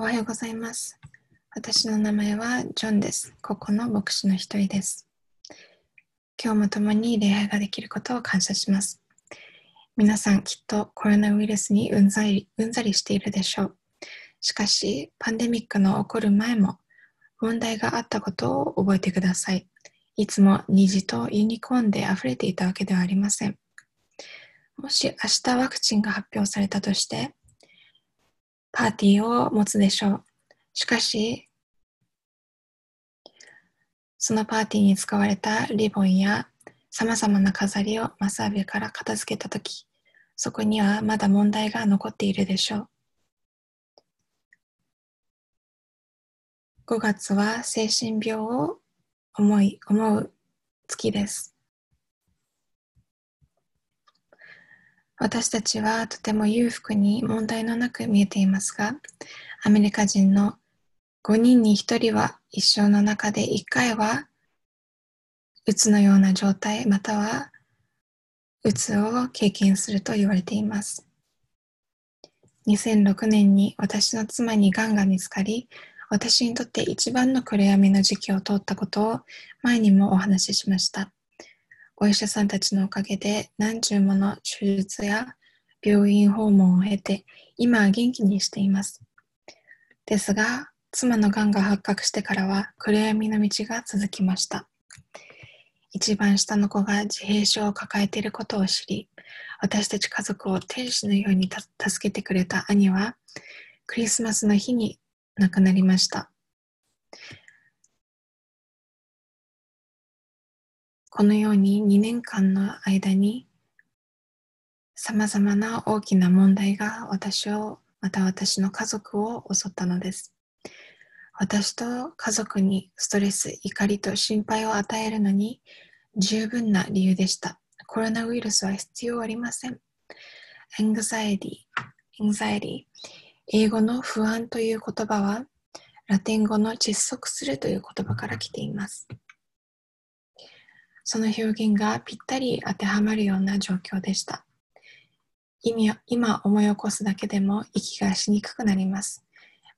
おはようございます。私の名前はジョンです。ここの牧師の一人です。今日も共に礼拝ができることを感謝します。皆さんきっとコロナウイルスにうんざりうんざりしているでしょう。しかし、パンデミックの起こる前も問題があったことを覚えてください。いつも虹とユニコーンで溢れていたわけではありません。もし明日ワクチンが発表されたとして、パーティーを持つでしょう。しかし、そのパーティーに使われたリボンや様々な飾りをマサービから片付けたとき、そこにはまだ問題が残っているでしょう。5月は精神病を思い、思う月です。私たちはとても裕福に問題のなく見えていますが、アメリカ人の5人に1人は一生の中で1回はうつのような状態またはうつを経験すると言われています。2006年に私の妻にがんが見つかり、私にとって一番の暗闇の時期を通ったことを前にもお話ししました。お医者さんたちのおかげで何十もの手術や病院訪問を経て今は元気にしています。ですが、妻のがんが発覚してからは暗闇の道が続きました。一番下の子が自閉症を抱えていることを知り、私たち家族を天使のように助けてくれた兄は、クリスマスの日に亡くなりました。このように2年間の間に様々な大きな問題が私をまた私の家族を襲ったのです。私と家族にストレス、怒りと心配を与えるのに十分な理由でした。コロナウイルスは必要ありません。anxiety, anxiety 英語の不安という言葉はラテン語の窒息するという言葉から来ています。その表現がぴったり当てはまるような状況でした。意今思い起こすだけでも息がしにくくなります。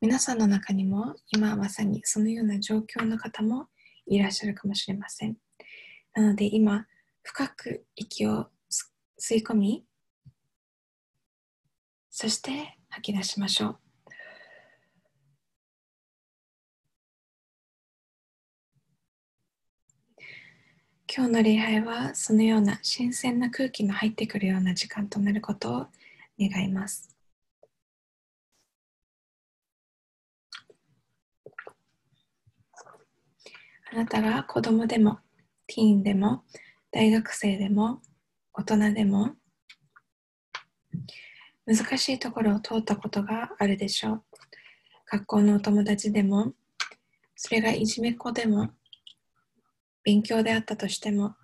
皆さんの中にも今まさにそのような状況の方もいらっしゃるかもしれません。なので今深く息を吸い込み、そして吐き出しましょう。今日の礼拝はそのような新鮮な空気の入ってくるような時間となることを願います。あなたが子供でも、ティーンでも、大学生でも、大人でも、難しいところを通ったことがあるでしょう。学校のお友達でも、それがいじめっ子でも、勉強であったとしても、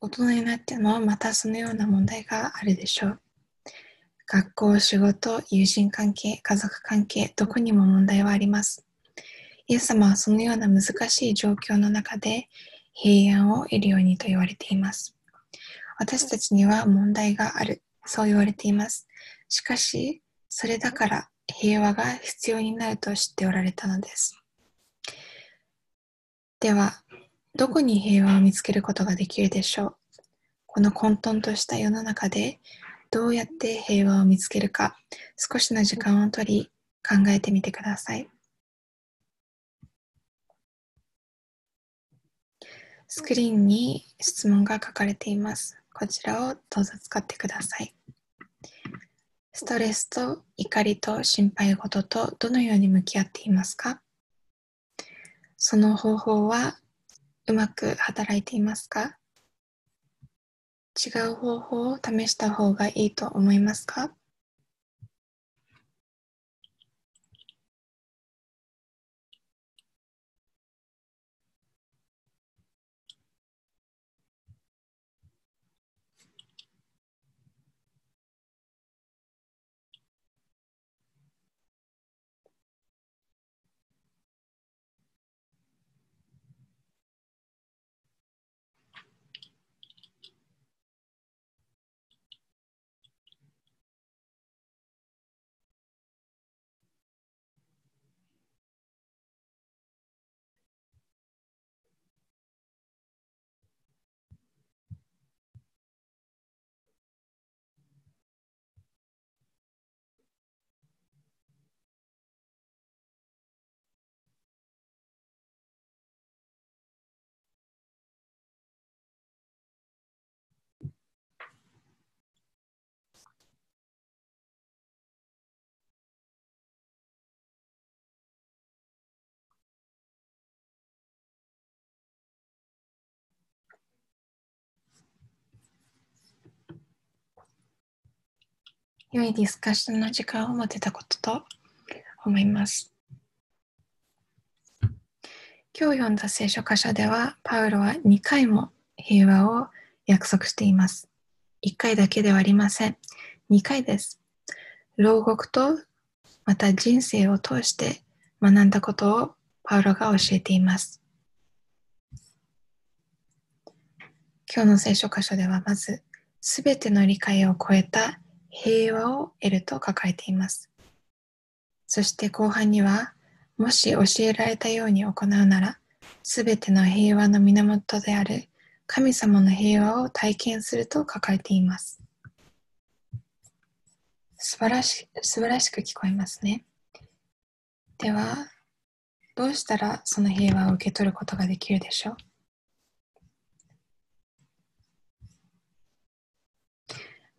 大人になってもまたそのような問題があるでしょう。学校、仕事、友人関係、家族関係、どこにも問題はあります。イエス様はそのような難しい状況の中で平安を得るようにと言われています。私たちには問題がある。そう言われています。しかし、それだから平和が必要になると知っておられたのです。では、どこに平和を見つけることができるでしょう？この混沌とした世の中でどうやって平和を見つけるか少しの時間をとり考えてみてください。スクリーンに質問が書かれています。こちらをどうぞ使ってください。ストレスと怒りと心配事とどのように向き合っていますか？その方法はうまく働いていますか？違う方法を試した方がいいと思いますか？良いディスカッションの時間を持てたことと思います。今日読んだ聖書箇所では、パウロは2回も平和を約束しています。1回だけではありません。2回です。牢獄とまた人生を通して学んだことをパウロが教えています。今日の聖書箇所ではまず、すべての理解を超えた平和を得ると書かれています。そして後半には、もし教えられたように行うなら、すべての平和の源である神様の平和を体験すると書かれています。素晴らし素晴らしく聞こえますね。では、どうしたらその平和を受け取ることができるでしょう？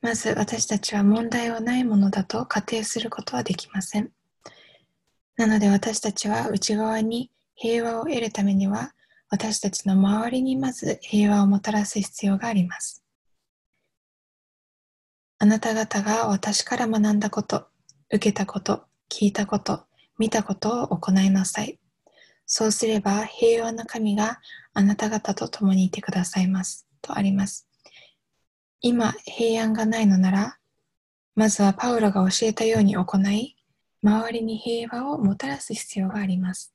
まず私たちは問題はないものだと仮定することはできません。なので私たちは内側に平和を得るためには私たちの周りにまず平和をもたらす必要があります。あなた方が私から学んだこと、受けたこと、聞いたこと、見たことを行いなさい。そうすれば平和な神があなた方と共にいてくださいます。とあります。今平安がないのなら、まずはパウロが教えたように行い、周りに平和をもたらす必要があります。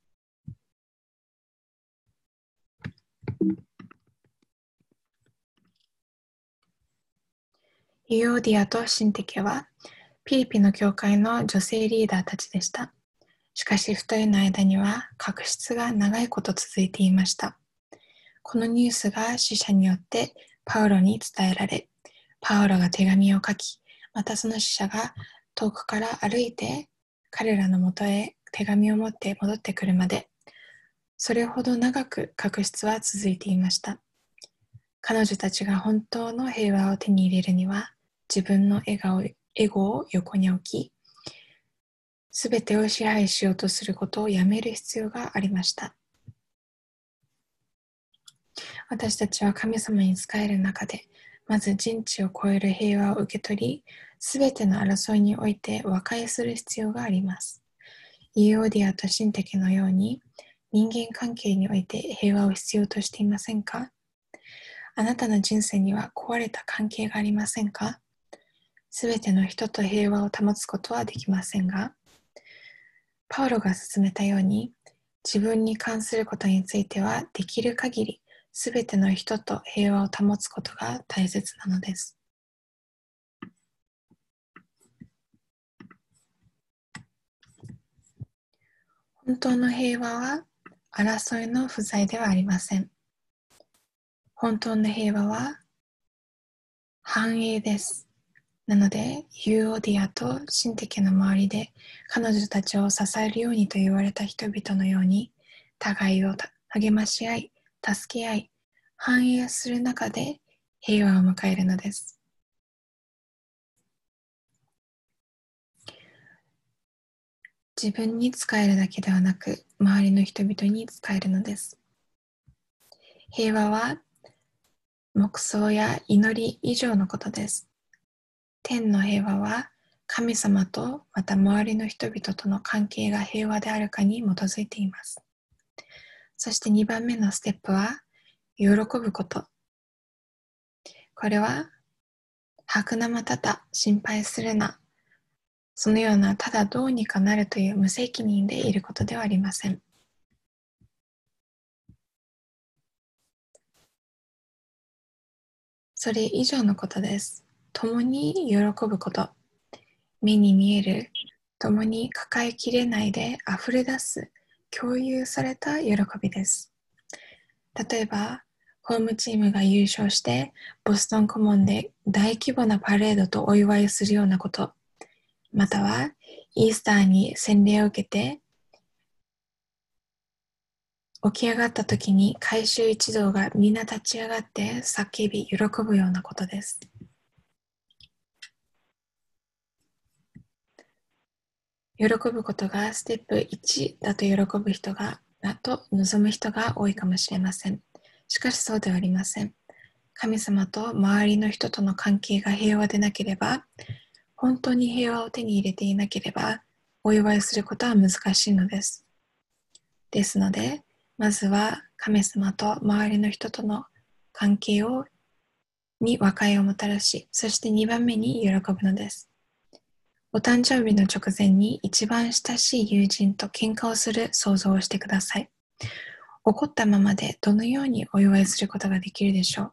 ユオーディアとシンテケは、ピリピの教会の女性リーダーたちでした。しかし、二人の間には確執が長いこと続いていました。このニュースが死者によってパウロに伝えられ、パウロが手紙を書き、またその使者が遠くから歩いて彼らのもとへ手紙を持って戻ってくるまで、それほど長く確執は続いていました。彼女たちが本当の平和を手に入れるには、自分の笑顔エゴを横に置き、すべてを支配しようとすることをやめる必要がありました。私たちは神様に仕える中でまず人知を超える平和を受け取り、すべての争いにおいて和解する必要があります。イオーディアと神的のように、人間関係において平和を必要としていませんか？あなたの人生には壊れた関係がありませんか？すべての人と平和を保つことはできませんが、パウロが進めたように、自分に関することについてはできる限りすべての人と平和を保つことが大切なのです。本当の平和は争いの不在ではありません。本当の平和は繁栄です。なので、ユーオディアと神的の周りで彼女たちを支えるようにと言われた人々のように、互いを励まし合い、助け合い、繁栄する中で平和を迎えるのです。自分に使えるだけではなく、周りの人々に使えるのです。平和は黙想や祈り以上のことです。天の平和は神様とまた周りの人々との関係が平和であるかに基づいています。そして2番目のステップは喜ぶこと。これは、白生たた、心配するな。そのような、ただどうにかなるという無責任でいることではありません。それ以上のことです。共に喜ぶこと。目に見える、共に抱えきれないで溢れ出す、共有された喜びです。例えば、ホームチームが優勝してボストンコモンで大規模なパレードとお祝いするようなこと、またはイースターに洗礼を受けて起き上がった時に回収一同が皆立ち上がって叫び喜ぶようなことです。喜ぶことがステップ1だと喜ぶ人が、だと望む人が多いかもしれません。しかしそうではありません。神様と周りの人との関係が平和でなければ、本当に平和を手に入れていなければ、お祝いすることは難しいのです。ですので、まずは神様と周りの人との関係をに和解をもたらし、そして2番目に喜ぶのです。お誕生日の直前に一番親しい友人と喧嘩をする想像をしてください。怒ったままでどのようにお祝いすることができるでしょう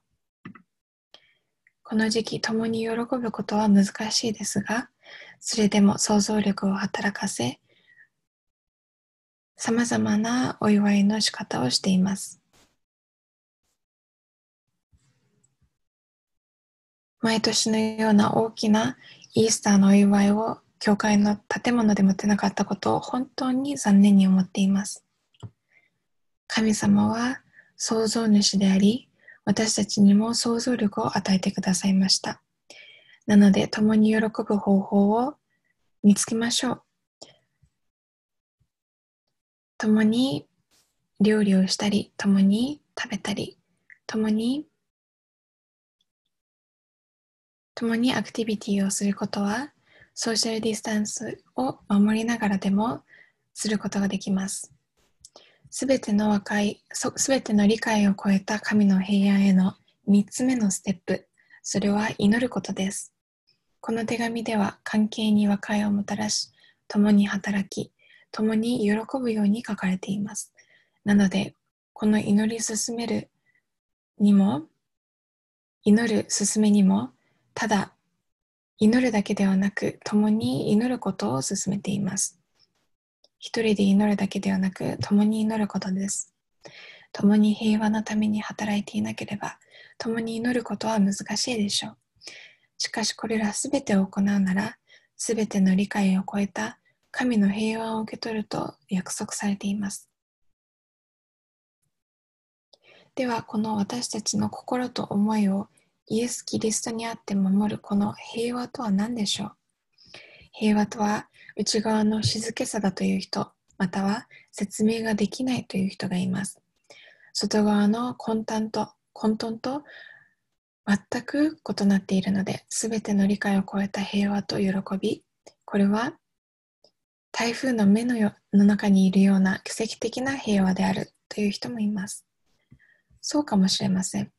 この時期、共に喜ぶことは難しいですが、それでも想像力を働かせ、様々なお祝いの仕方をしています。毎年のような大きなイースターのお祝いを教会の建物で持てなかったことを本当に残念に思っています。神様は創造主であり、私たちにも想像力を与えてくださいました。なので、共に喜ぶ方法を見つけましょう。共に料理をしたり、共に食べたり、共に共にアクティビティをすることは、ソーシャルディスタンスを守りながらでもすることができます。すべての和解、すべての理解を超えた神の平安への3つ目のステップ、それは祈ることです。この手紙では関係に和解をもたらし、共に働き、共に喜ぶように書かれています。なので、この祈り進めるにも、祈る進めにも、ただ祈るだけではなく、共に祈ることを進めています。一人で祈るだけではなく、共に祈ることです。共に平和のために働いていなければ、共に祈ることは難しいでしょう。しかしこれらすべてを行うなら、すべての理解を超えた神の平和を受け取ると約束されています。では、この私たちの心と思いをイエス・キリストにあって守るこの平和とは何でしょう？平和とは内側の静けさだという人、または説明ができないという人がいます。外側の混沌と混沌と全く異なっているので、すべての理解を超えた平和と喜び、これは台風の目のよの中にいるような奇跡的な平和であるという人もいます。そうかもしれません。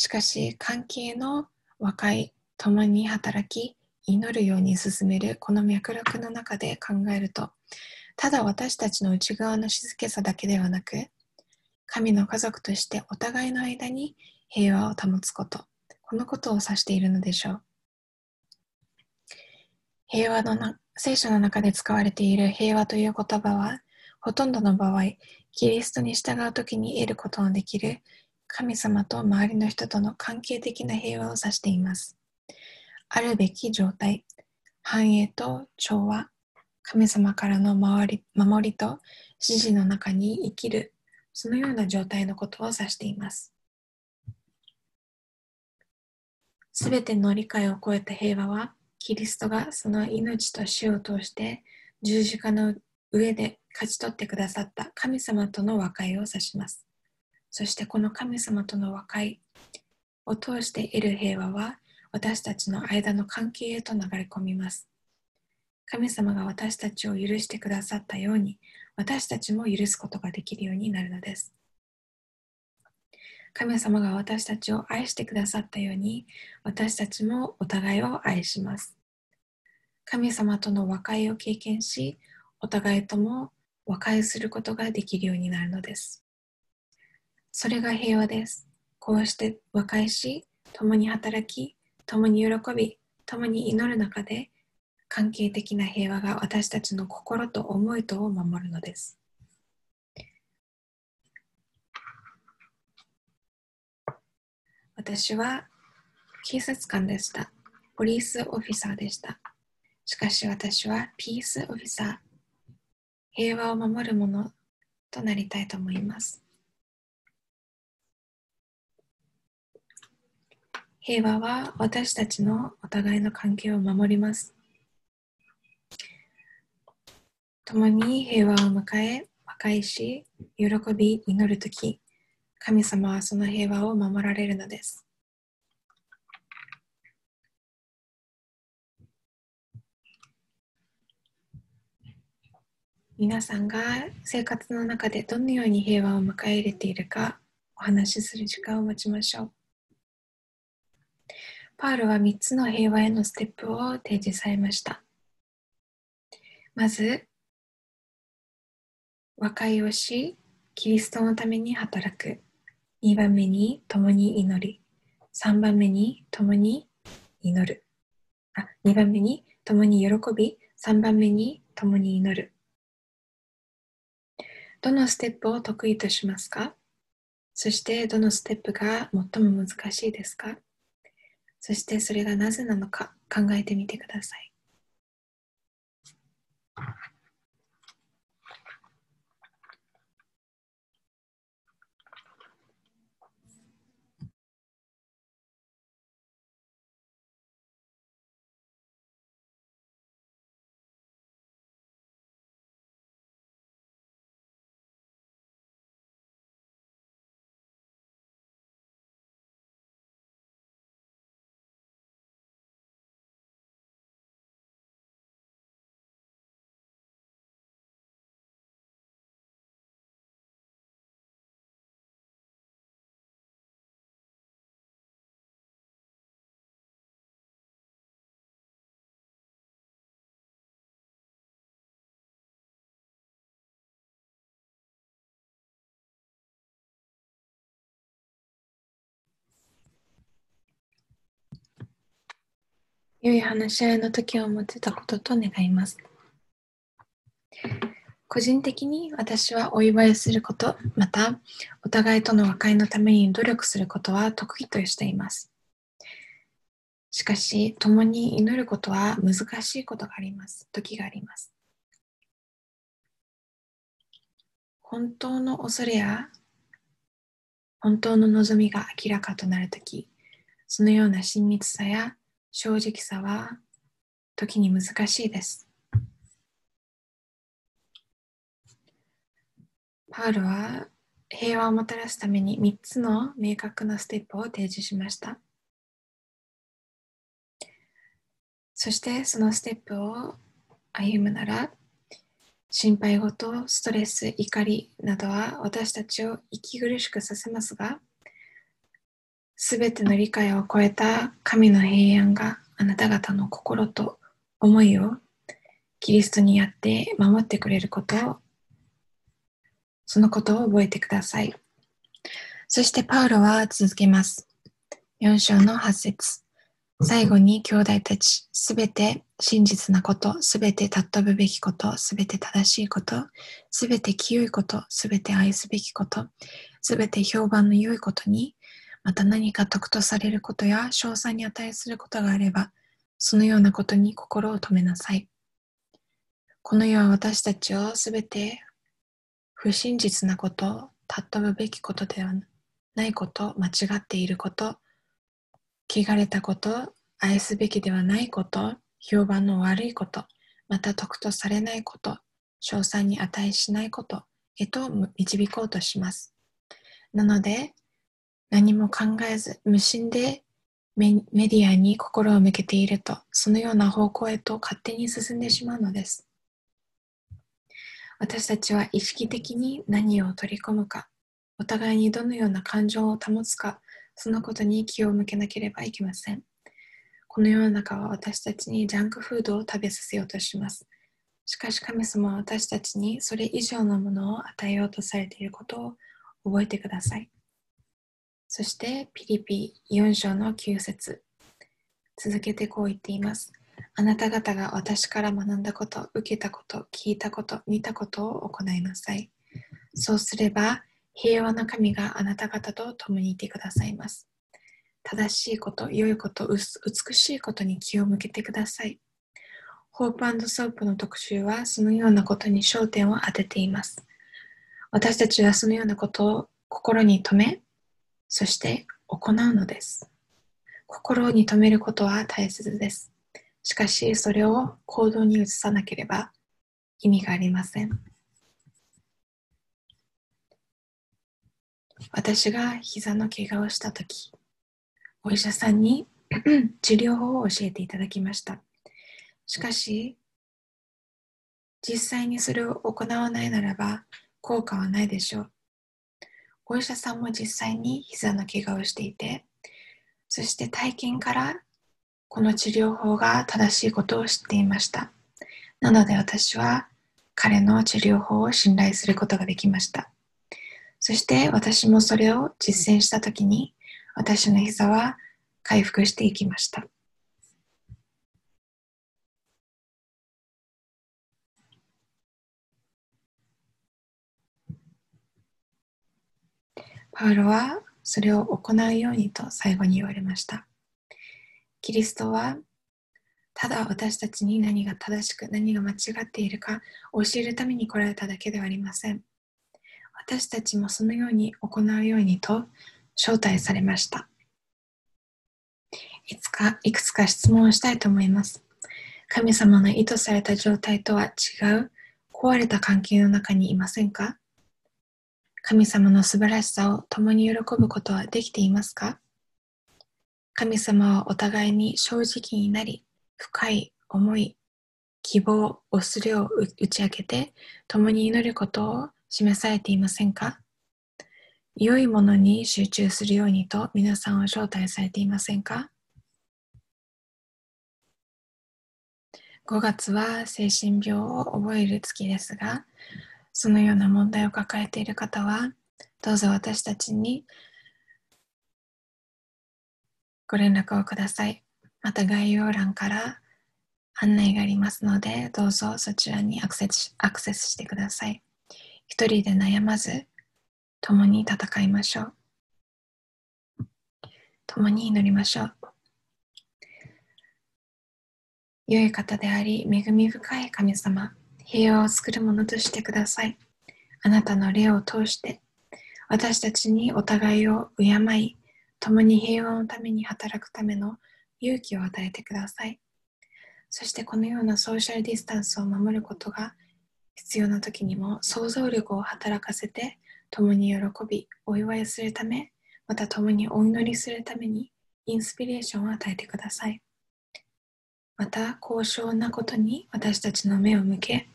しかし、関係の和解、共に働き、祈るように進めるこの脈絡の中で考えるとただ私たちの内側の静けさだけではなく神の家族としてお互いの間に平和を保つことこのことを指しているのでしょう。平和のな聖書の中で使われている平和という言葉はほとんどの場合キリストに従う時に得ることのできる神様と周りの人との関係的な平和を指していますあるべき状態、繁栄と調和、神様からの守り守りと指示の中に生きる、そのような状態のことを指しています。すべての理解を超えた平和は、キリストがその命と死を通して十字架の上で勝ち取ってくださった神様との和解を指します。そしてこの神様との和解を通して得る平和は私たちの間の関係へと流れ込みます。神様が私たちを許してくださったように、私たちも許すことができるようになるのです。神様が私たちを愛してくださったように、私たちもお互いを愛します。神様との和解を経験し、お互いとも和解することができるようになるのです。それが平和です。こうして和解し、共に働き、共に喜び、共に祈る中で、関係的な平和が私たちの心と思いとを守るのです。私は警察官でした。ポリースオフィサーでした。しかし私はピースオフィサー、平和を守る者となりたいと思います。平和は私たちのお互いの関係を守ります。共に平和を迎え、和解し、喜び、祈るとき、神様はその平和を守られるのです。皆さんが生活の中でどのように平和を迎え入れているかお話しする時間を持ちましょう。パールは3つの平和へのステップを提示されました。まず、和解をし、キリストのために働く。2番目に共に祈り。3番目に共に祈る。あ、2番目に共に喜び。3番目に共に祈る。どのステップを得意としますか？そしてどのステップが最も難しいですか？そしてそれがなぜなのか考えてみてください。良い話し合いの時を持てたことと願います。個人的に私はお祝いすること、またお互いとの和解のために努力することは得意としています。しかし、共に祈ることは難しいことがあります。時があります。本当の恐れや本当の望みが明らかとなるとき、そのような親密さや正直さは時に難しいです。パウルは平和をもたらすために3つの明確なステップを提示しました。そしてそのステップを歩むなら心配事、ストレス、怒りなどは私たちを息苦しくさせますがすべての理解を超えた神の平安があなた方の心と思いをキリストにやって守ってくれることをそのことを覚えてください。そしてパウロは続けます。4章の8節最後に兄弟たち、すべて真実なこと、すべて尊ぶべきこと、すべて正しいこと、すべて清いこと、すべて愛すべきこと、すべて評判の良いことにまた何か得とされることや賞賛に値することがあれば、そのようなことに心を止めなさい。この世は私たちをすべて不真実なこと、尊ぶべきことではないこと、間違っていること、汚れたこと、愛すべきではないこと、評判の悪いこと、また得とされないこと、賞賛に値しないことへと導こうとします。なので、何も考えず無心でメディアに心を向けているとそのような方向へと勝手に進んでしまうのです。私たちは意識的に何を取り込むかお互いにどのような感情を保つかそのことに気を向けなければいけません。この世の中は私たちにジャンクフードを食べさせようとします。しかし神様は私たちにそれ以上のものを与えようとされていることを覚えてください。そしてピリピ4章の9節続けてこう言っています。あなた方が私から学んだこと、受けたこと、聞いたこと、見たことを行いなさい。そうすれば、平和な神があなた方と共にいてくださいます。正しいこと、良いこと、美しいことに気を向けてください。ホープソープの特集はそのようなことに焦点を当てています。私たちはそのようなことを心に留め、そして行うのです。心に留めることは大切です。しかし、それを行動に移さなければ意味がありません。私が膝の怪我をしたとき、お医者さんに 治療法を教えていただきました。しかし、実際にそれを行わないならば効果はないでしょう。お医者さんも実際に膝の怪我をしていて、そして体験からこの治療法が正しいことを知っていました。なので私は彼の治療法を信頼することができました。そして私もそれを実践したときに私の膝は回復していきました。パウロはそれを行うようにと最後に言われました。キリストはただ私たちに何が正しく何が間違っているか教えるために来られただけではありません。私たちもそのように行うようにと招待されました。いつかいくつか質問をしたいと思います。神様の意図された状態とは違う壊れた関係の中にいませんか？神様の素晴らしさを共に喜ぶことはできていますか？神様はお互いに正直になり、深い思い、希望、恐れを打ち明けて、共に祈ることを示されていませんか？良いものに集中するようにと皆さんを招待されていませんか？5月は精神病を覚える月ですが、そのような問題を抱えている方は、どうぞ私たちにご連絡をください。また概要欄から案内がありますので、どうぞそちらにアクセスアクセスしてください。一人で悩まず、共に戦いましょう。共に祈りましょう。良い方であり、恵み深い神様。平和を作るものとしてください。あなたの霊を通して、私たちにお互いを敬い、共に平和のために働くための勇気を与えてください。そしてこのようなソーシャルディスタンスを守ることが必要な時にも想像力を働かせて共に喜び、お祝いするため、また共にお祈りするためにインスピレーションを与えてください。また高尚なことに私たちの目を向け、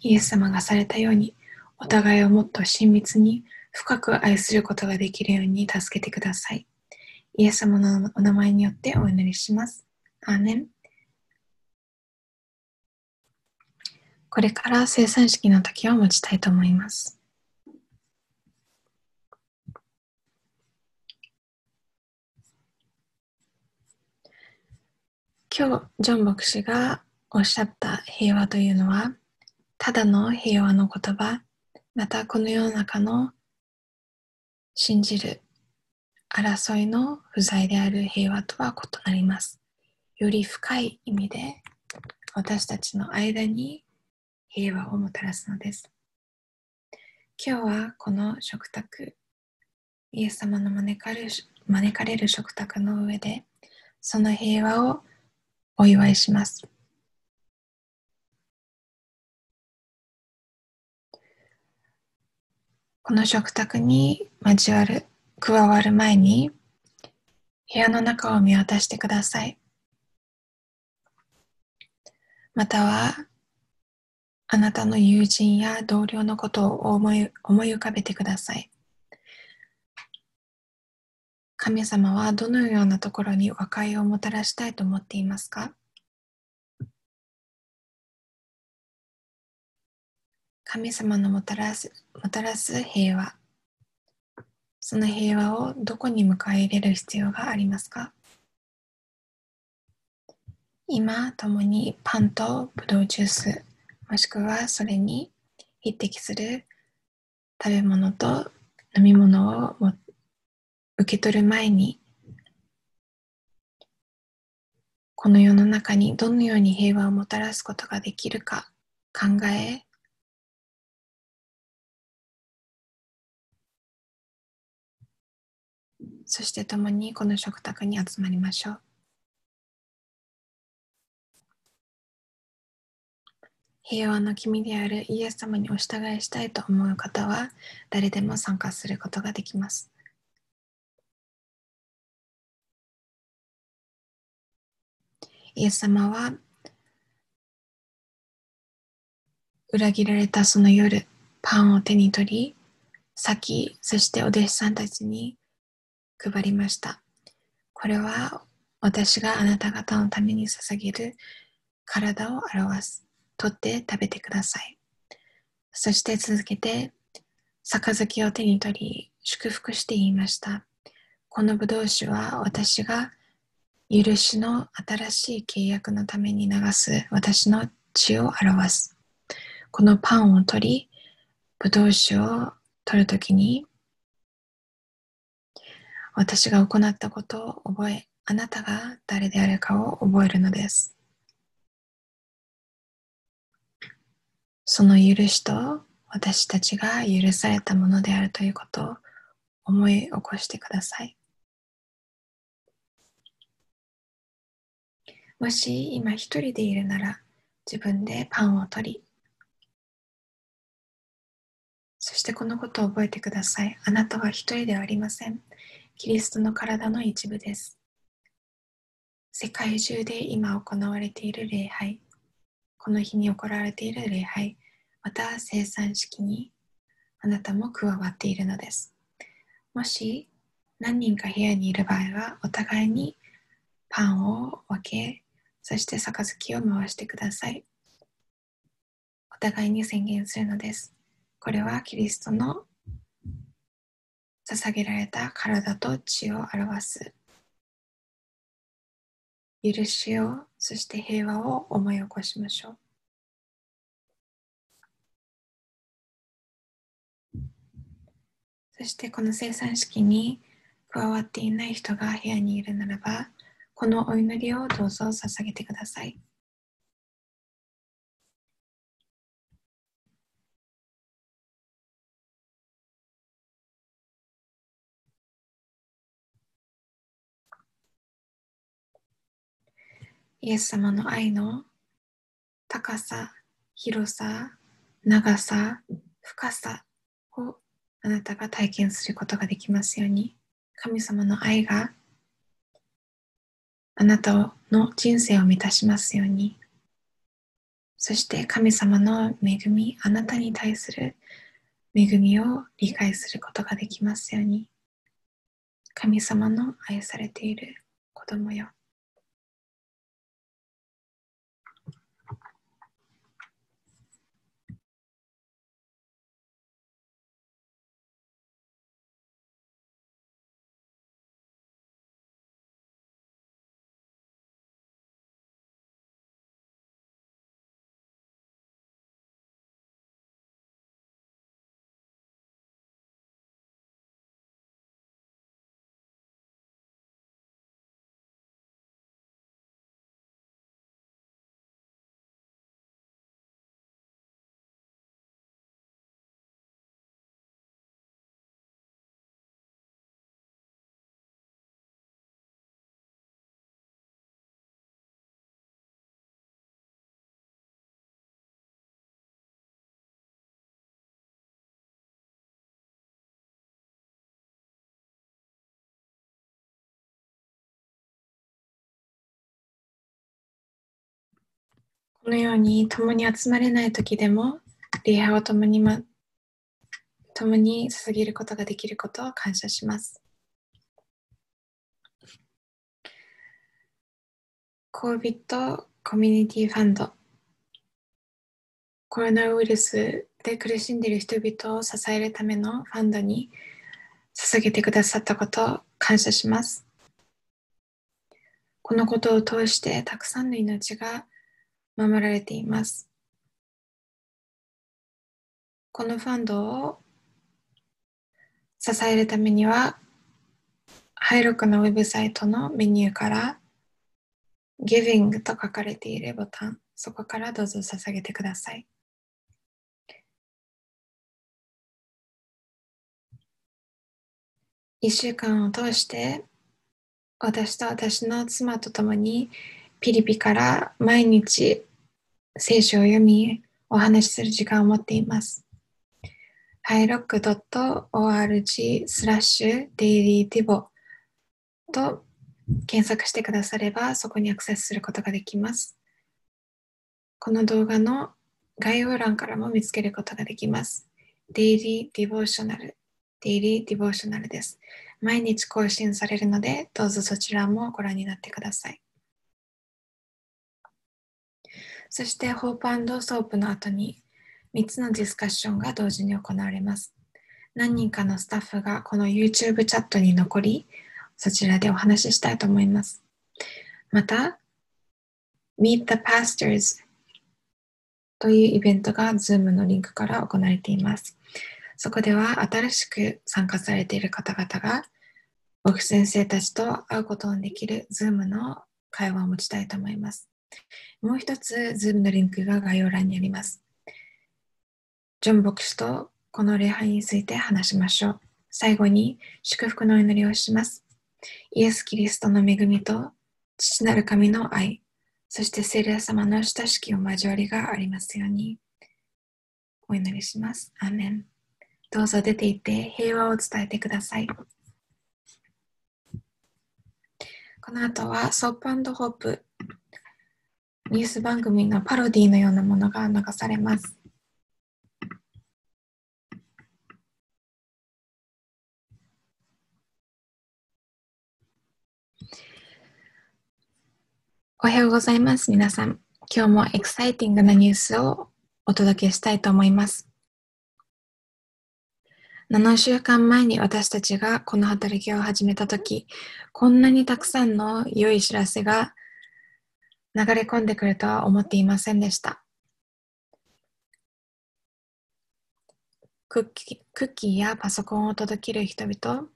イエス様がされたように、お互いをもっと親密に深く愛することができるように助けてください。イエス様のお名前によってお祈りします。アーメン。これから生産式の時を持ちたいと思います。今日、ジョン牧師がおっしゃった平和というのは、ただの平和の言葉、またこの世の中の信じる争いの不在である平和とは異なります。より深い意味で私たちの間に平和をもたらすのです。今日はこの食卓、イエス様の招かれる招かれる食卓の上で、その平和をお祝いします。この食卓に交わる、加わる前に、部屋の中を見渡してください。または、あなたの友人や同僚のことを思い思い浮かべてください。神様はどのようなところに和解をもたらしたいと思っていますか？神様のもたらすもたらす平和。その平和をどこに迎え入れる必要がありますか？今共にパンとブドウジュースもしくはそれに匹敵する食べ物と飲み物を持って受け取る前にこの世の中にどのように平和をもたらすことができるか考えそして共にこの食卓に集まりましょう。平和の君であるイエス様にお従いしたいと思う方は誰でも参加することができます。イエス様は裏切られたその夜、パンを手に取り、先、そしてお弟子さんたちに配りました。これは私があなた方のために捧げる体を表す。取って食べてください。そして続けて、杯を手に取り、祝福して言いました。この葡萄酒は私が許しの新しい契約のために流す私の血を表す。このパンを取り、葡萄酒を取るときに、私が行ったことを覚え、あなたが誰であるかを覚えるのです。その許しと私たちが許されたものであるということを思い起こしてください。もし今一人でいるなら自分でパンを取りそしてこのことを覚えてください。あなたは一人ではありません。キリストの体の一部です。世界中で今行われている礼拝、この日に行われている礼拝、また生産式にあなたも加わっているのです。もし何人か部屋にいる場合はお互いにパンを分け、そして杯を回してください。お互いに宣言するのです。これはキリストの捧げられた体と血を表す許しを、そして平和を思い起こしましょう。そしてこの生産式に加わっていない人が部屋にいるならば、このお祈りをどうぞ捧げてください。イエス様の愛の高さ、広さ、長さ、深さをあなたが体験することができますように神様の愛があなたの人生を満たしますように。そして神様の恵みあなたに対する恵みを理解することができますように。神様の愛されている子供よ。このように共に集まれない時でも礼拝を共に,、ま、共に捧げることができることを感謝します。COVID コミュニティファンドコロナウイルスで苦しんでいる人々を支えるためのファンドに捧げてくださったことを感謝します。このことを通してたくさんの命が守られています。このファンドを支えるためには、ハイロックのウェブサイトのメニューから Giving と書かれているボタン、そこからどうぞ捧げてください。1週間を通して私と私の妻と共にピリピから毎日聖書を読み、お話しする時間を持っています。ハイロック .org スラッシュデイリーティボと検索してくださればそこにアクセスすることができます。この動画の概要欄からも見つけることができます。Daily Devotional Daily Devotional です。毎日更新されるので、どうぞそちらもご覧になってください。そして、ホープソープの後に3つのディスカッションが同時に行われます。何人かのスタッフがこの YouTube チャットに残り、そちらでお話ししたいと思います。また、Meet the Pastors というイベントが Zoom のリンクから行われています。そこでは新しく参加されている方々が僕先生たちと会うことのできる Zoom の会話を持ちたいと思います。もう一つ Zoom のリンクが概要欄にあります。ジョン牧師とこの礼拝について話しましょう。最後に祝福の祈りをします。イエス・キリストの恵みと父なる神の愛、そして聖霊様の親しきお交わりがありますように。お祈りします。アーメン。どうぞ出て行って平和を伝えてください。この後はソープホープニュース番組のパロディのようなものが流されます。おはようございます、皆さん。今日もエキサイティングなニュースをお届けしたいと思います。7週間前に私たちがこの働きを始めたとき、こんなにたくさんの良い知らせが流れ込んでくるとは思っていませんでした。クッキークッキーやパソコンを届ける人々、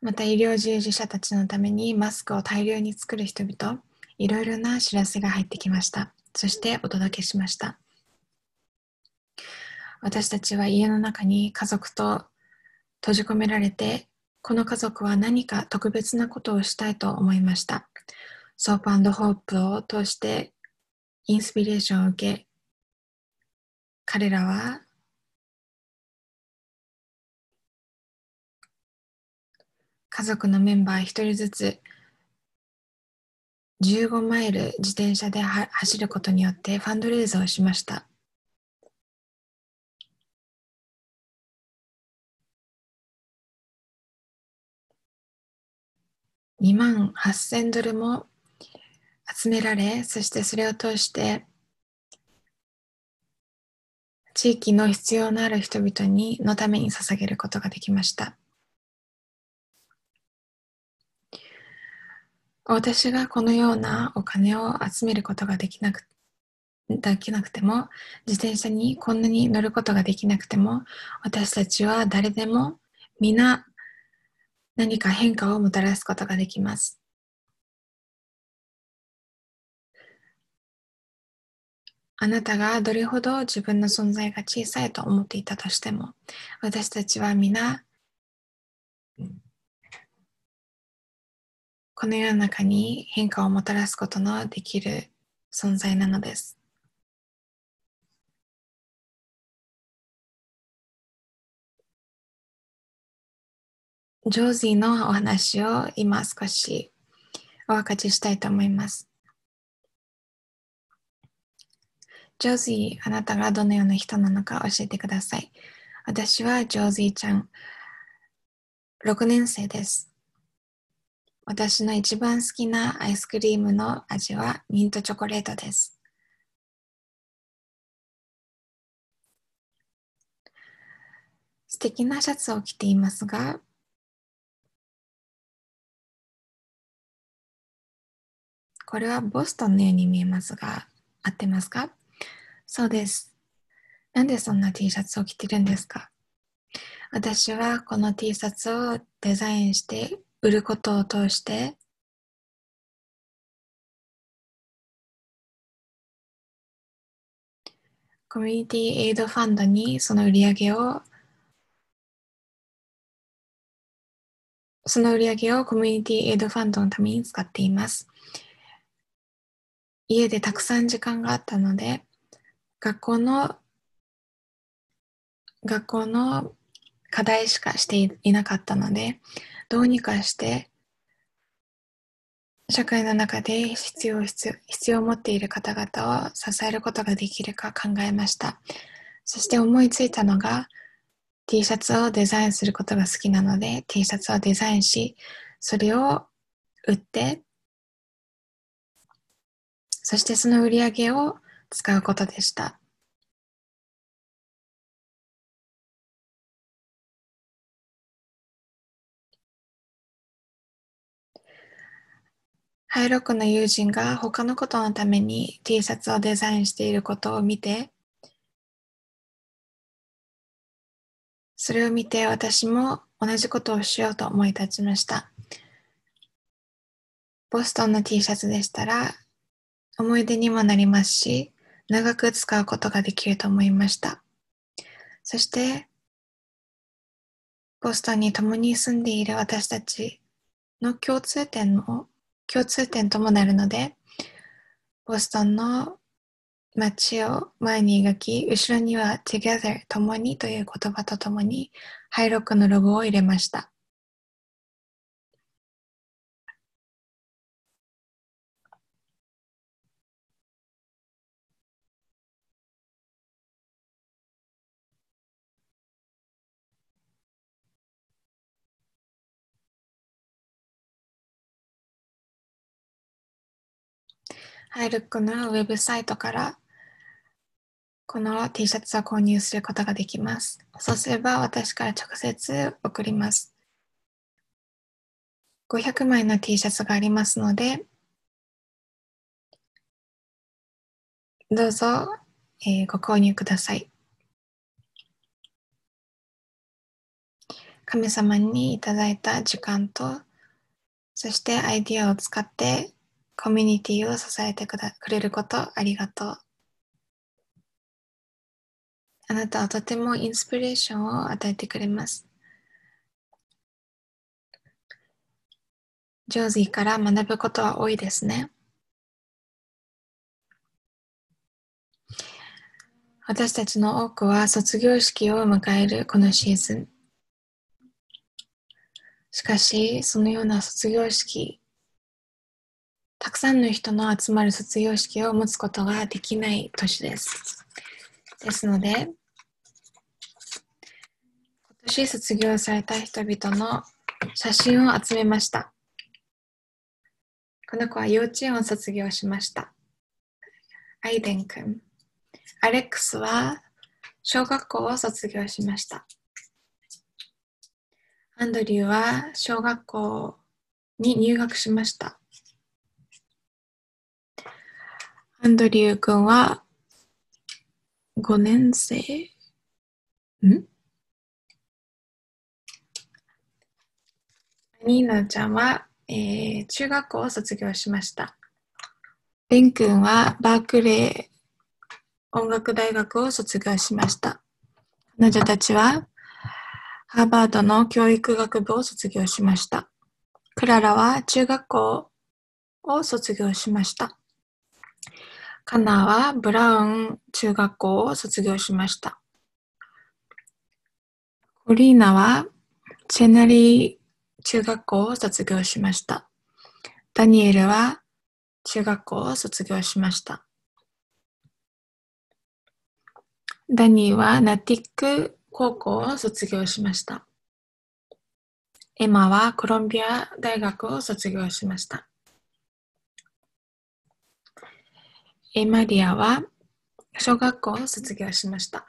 また医療従事者たちのためにマスクを大量に作る人々、いろいろな知らせが入ってきました。そしてお届けしました。私たちは家の中に家族と閉じ込められて、この家族は何か特別なことをしたいと思いました。ソープホープを通してインスピレーションを受け、彼らは家族のメンバー一人ずつ15マイル自転車で走ることによってファンドレイズをしました。2万8000ドルも集められ、そしてそれを通して地域の必要のある人々にのために捧げることができました。私がこのようなお金を集めることができなくできなくても、自転車にこんなに乗ることができなくても、私たちは誰でも皆何か変化をもたらすことができます。あなたがどれほど自分の存在が小さいと思っていたとしても、私たちは皆この世の中に変化をもたらすことのできる存在なのです。ジョージーのお話を今少しお分かちしたいと思います。ジョージー、あなたがどのような人なのか教えてください。私はジョージーちゃん、6年生です。私の一番好きなアイスクリームの味はミントチョコレートです。素敵なシャツを着ていますが、これはボストンのように見えますが、合ってますか？そうです。なんでそんな T シャツを着てるんですか？私はこの T シャツをデザインして売ることを通してコミュニティエイドファンドにその売り上げをその売り上げをコミュニティエイドファンドのために使っています。家でたくさん時間があったので、学校の学校の課題しかしていなかったので、どうにかして社会の中で必要必要必要を持っている方々を支えることができるか考えました。そして思いついたのが T シャツをデザインすることが好きなので T シャツをデザインしそれを売ってそしてその売り上げを使うことでした。ハイロックの友人が他のことのために T シャツをデザインしていることを見て、それを見て私も同じことをしようと思い立ちました。ボストンの T シャツでしたら思い出にもなりますし、長く使うことができると思いました。そして、ボストンに共に住んでいる私たちの共通点の共通点ともなるので、ボストンの街を前に描き、後ろには together 共にという言葉とともにハイロックのロゴを入れました。ハイルックのウェブサイトからこの T シャツを購入することができます。そうすれば私から直接送ります。500枚の T シャツがありますので、どうぞ、えー、ご購入ください。神様にいただいた時間と、そしてアイディアを使ってコミュニティを支えてくだくれることありがとう。あなたはとてもインスピレーションを与えてくれます。ジョーズィーから学ぶことは多いですね。私たちの多くは卒業式を迎えるこのシーズン。しかし、そのような卒業式たくさんの人の集まる卒業式を持つことができない年です。ですので、今年卒業された人々の写真を集めました。この子は幼稚園を卒業しました。アイデン君。アレックスは小学校を卒業しました。アンドリューは小学校に入学しました。アンドリュー君は5年生？ん？ニーナちゃんは、えー、中学校を卒業しました。ベン君はバークレー音楽大学を卒業しました。彼女たちはハーバードの教育学部を卒業しました。クララは中学校を卒業しました。カナはブラウン中学校を卒業しました。コリーナはチェナリー中学校を卒業しました。ダニエルは中学校を卒業しました。ダニーはナティック高校を卒業しました。エマはコロンビア大学を卒業しました。エマリアは小学校を卒業しました。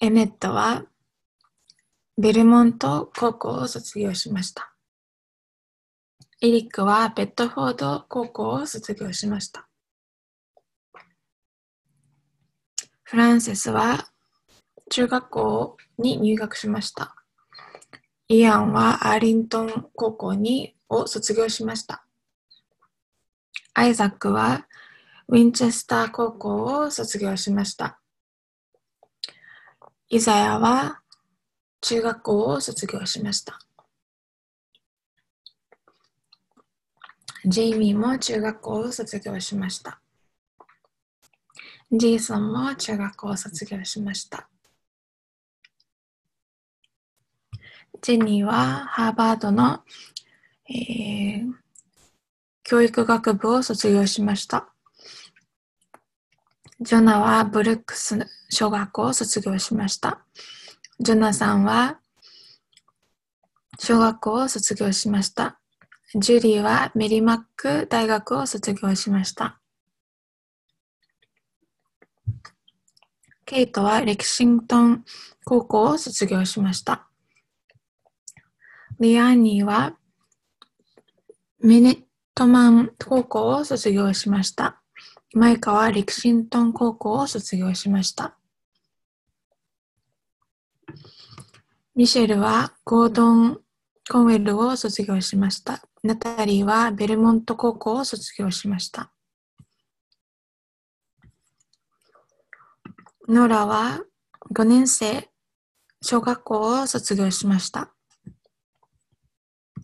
エメットはベルモント高校を卒業しました。エリックはベッドフォード高校を卒業しました。フランセスは中学校に入学しました。イアンはアーリントン高校にを卒業しました。アイザックはウィンチェスター高校を卒業しました。イザヤは中学校を卒業しました。ジェイミーも中学校を卒業しました。ジェイソンも中学校を卒業しました。ジェニーはハーバードのえー、教育学部を卒業しました。ジョナはブルックス小学校を卒業しました。ジョナさんは小学校を卒業しました。ジュリーはメリマック大学を卒業しました。ケイトはレキシントン高校を卒業しました。リアーニーはミネットマン高校を卒業しました。マイカはレキシントン高校を卒業しました。ミシェルはゴードン・コンウェルを卒業しました。ナタリーはベルモント高校を卒業しました。ノラは5年生、小学校を卒業しました。